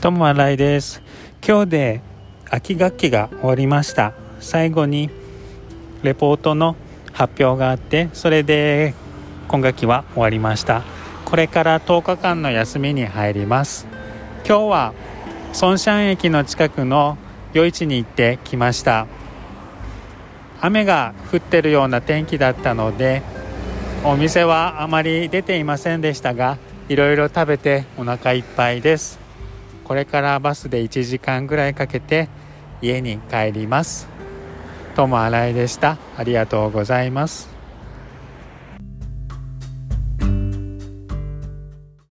ともあらいです。今日で秋学期が終わりました。最後にレポートの発表があってそれで今学期は終わりました。これから10日間の休みに入ります。今日はソンシャン駅の近くの夜市に行ってきました。雨が降ってるような天気だったのでお店はあまり出ていませんでしたがいろいろ食べてお腹いっぱいです。これからバスで1時間ぐらいかけて家に帰ります。ともあらいでした。ありがとうございます。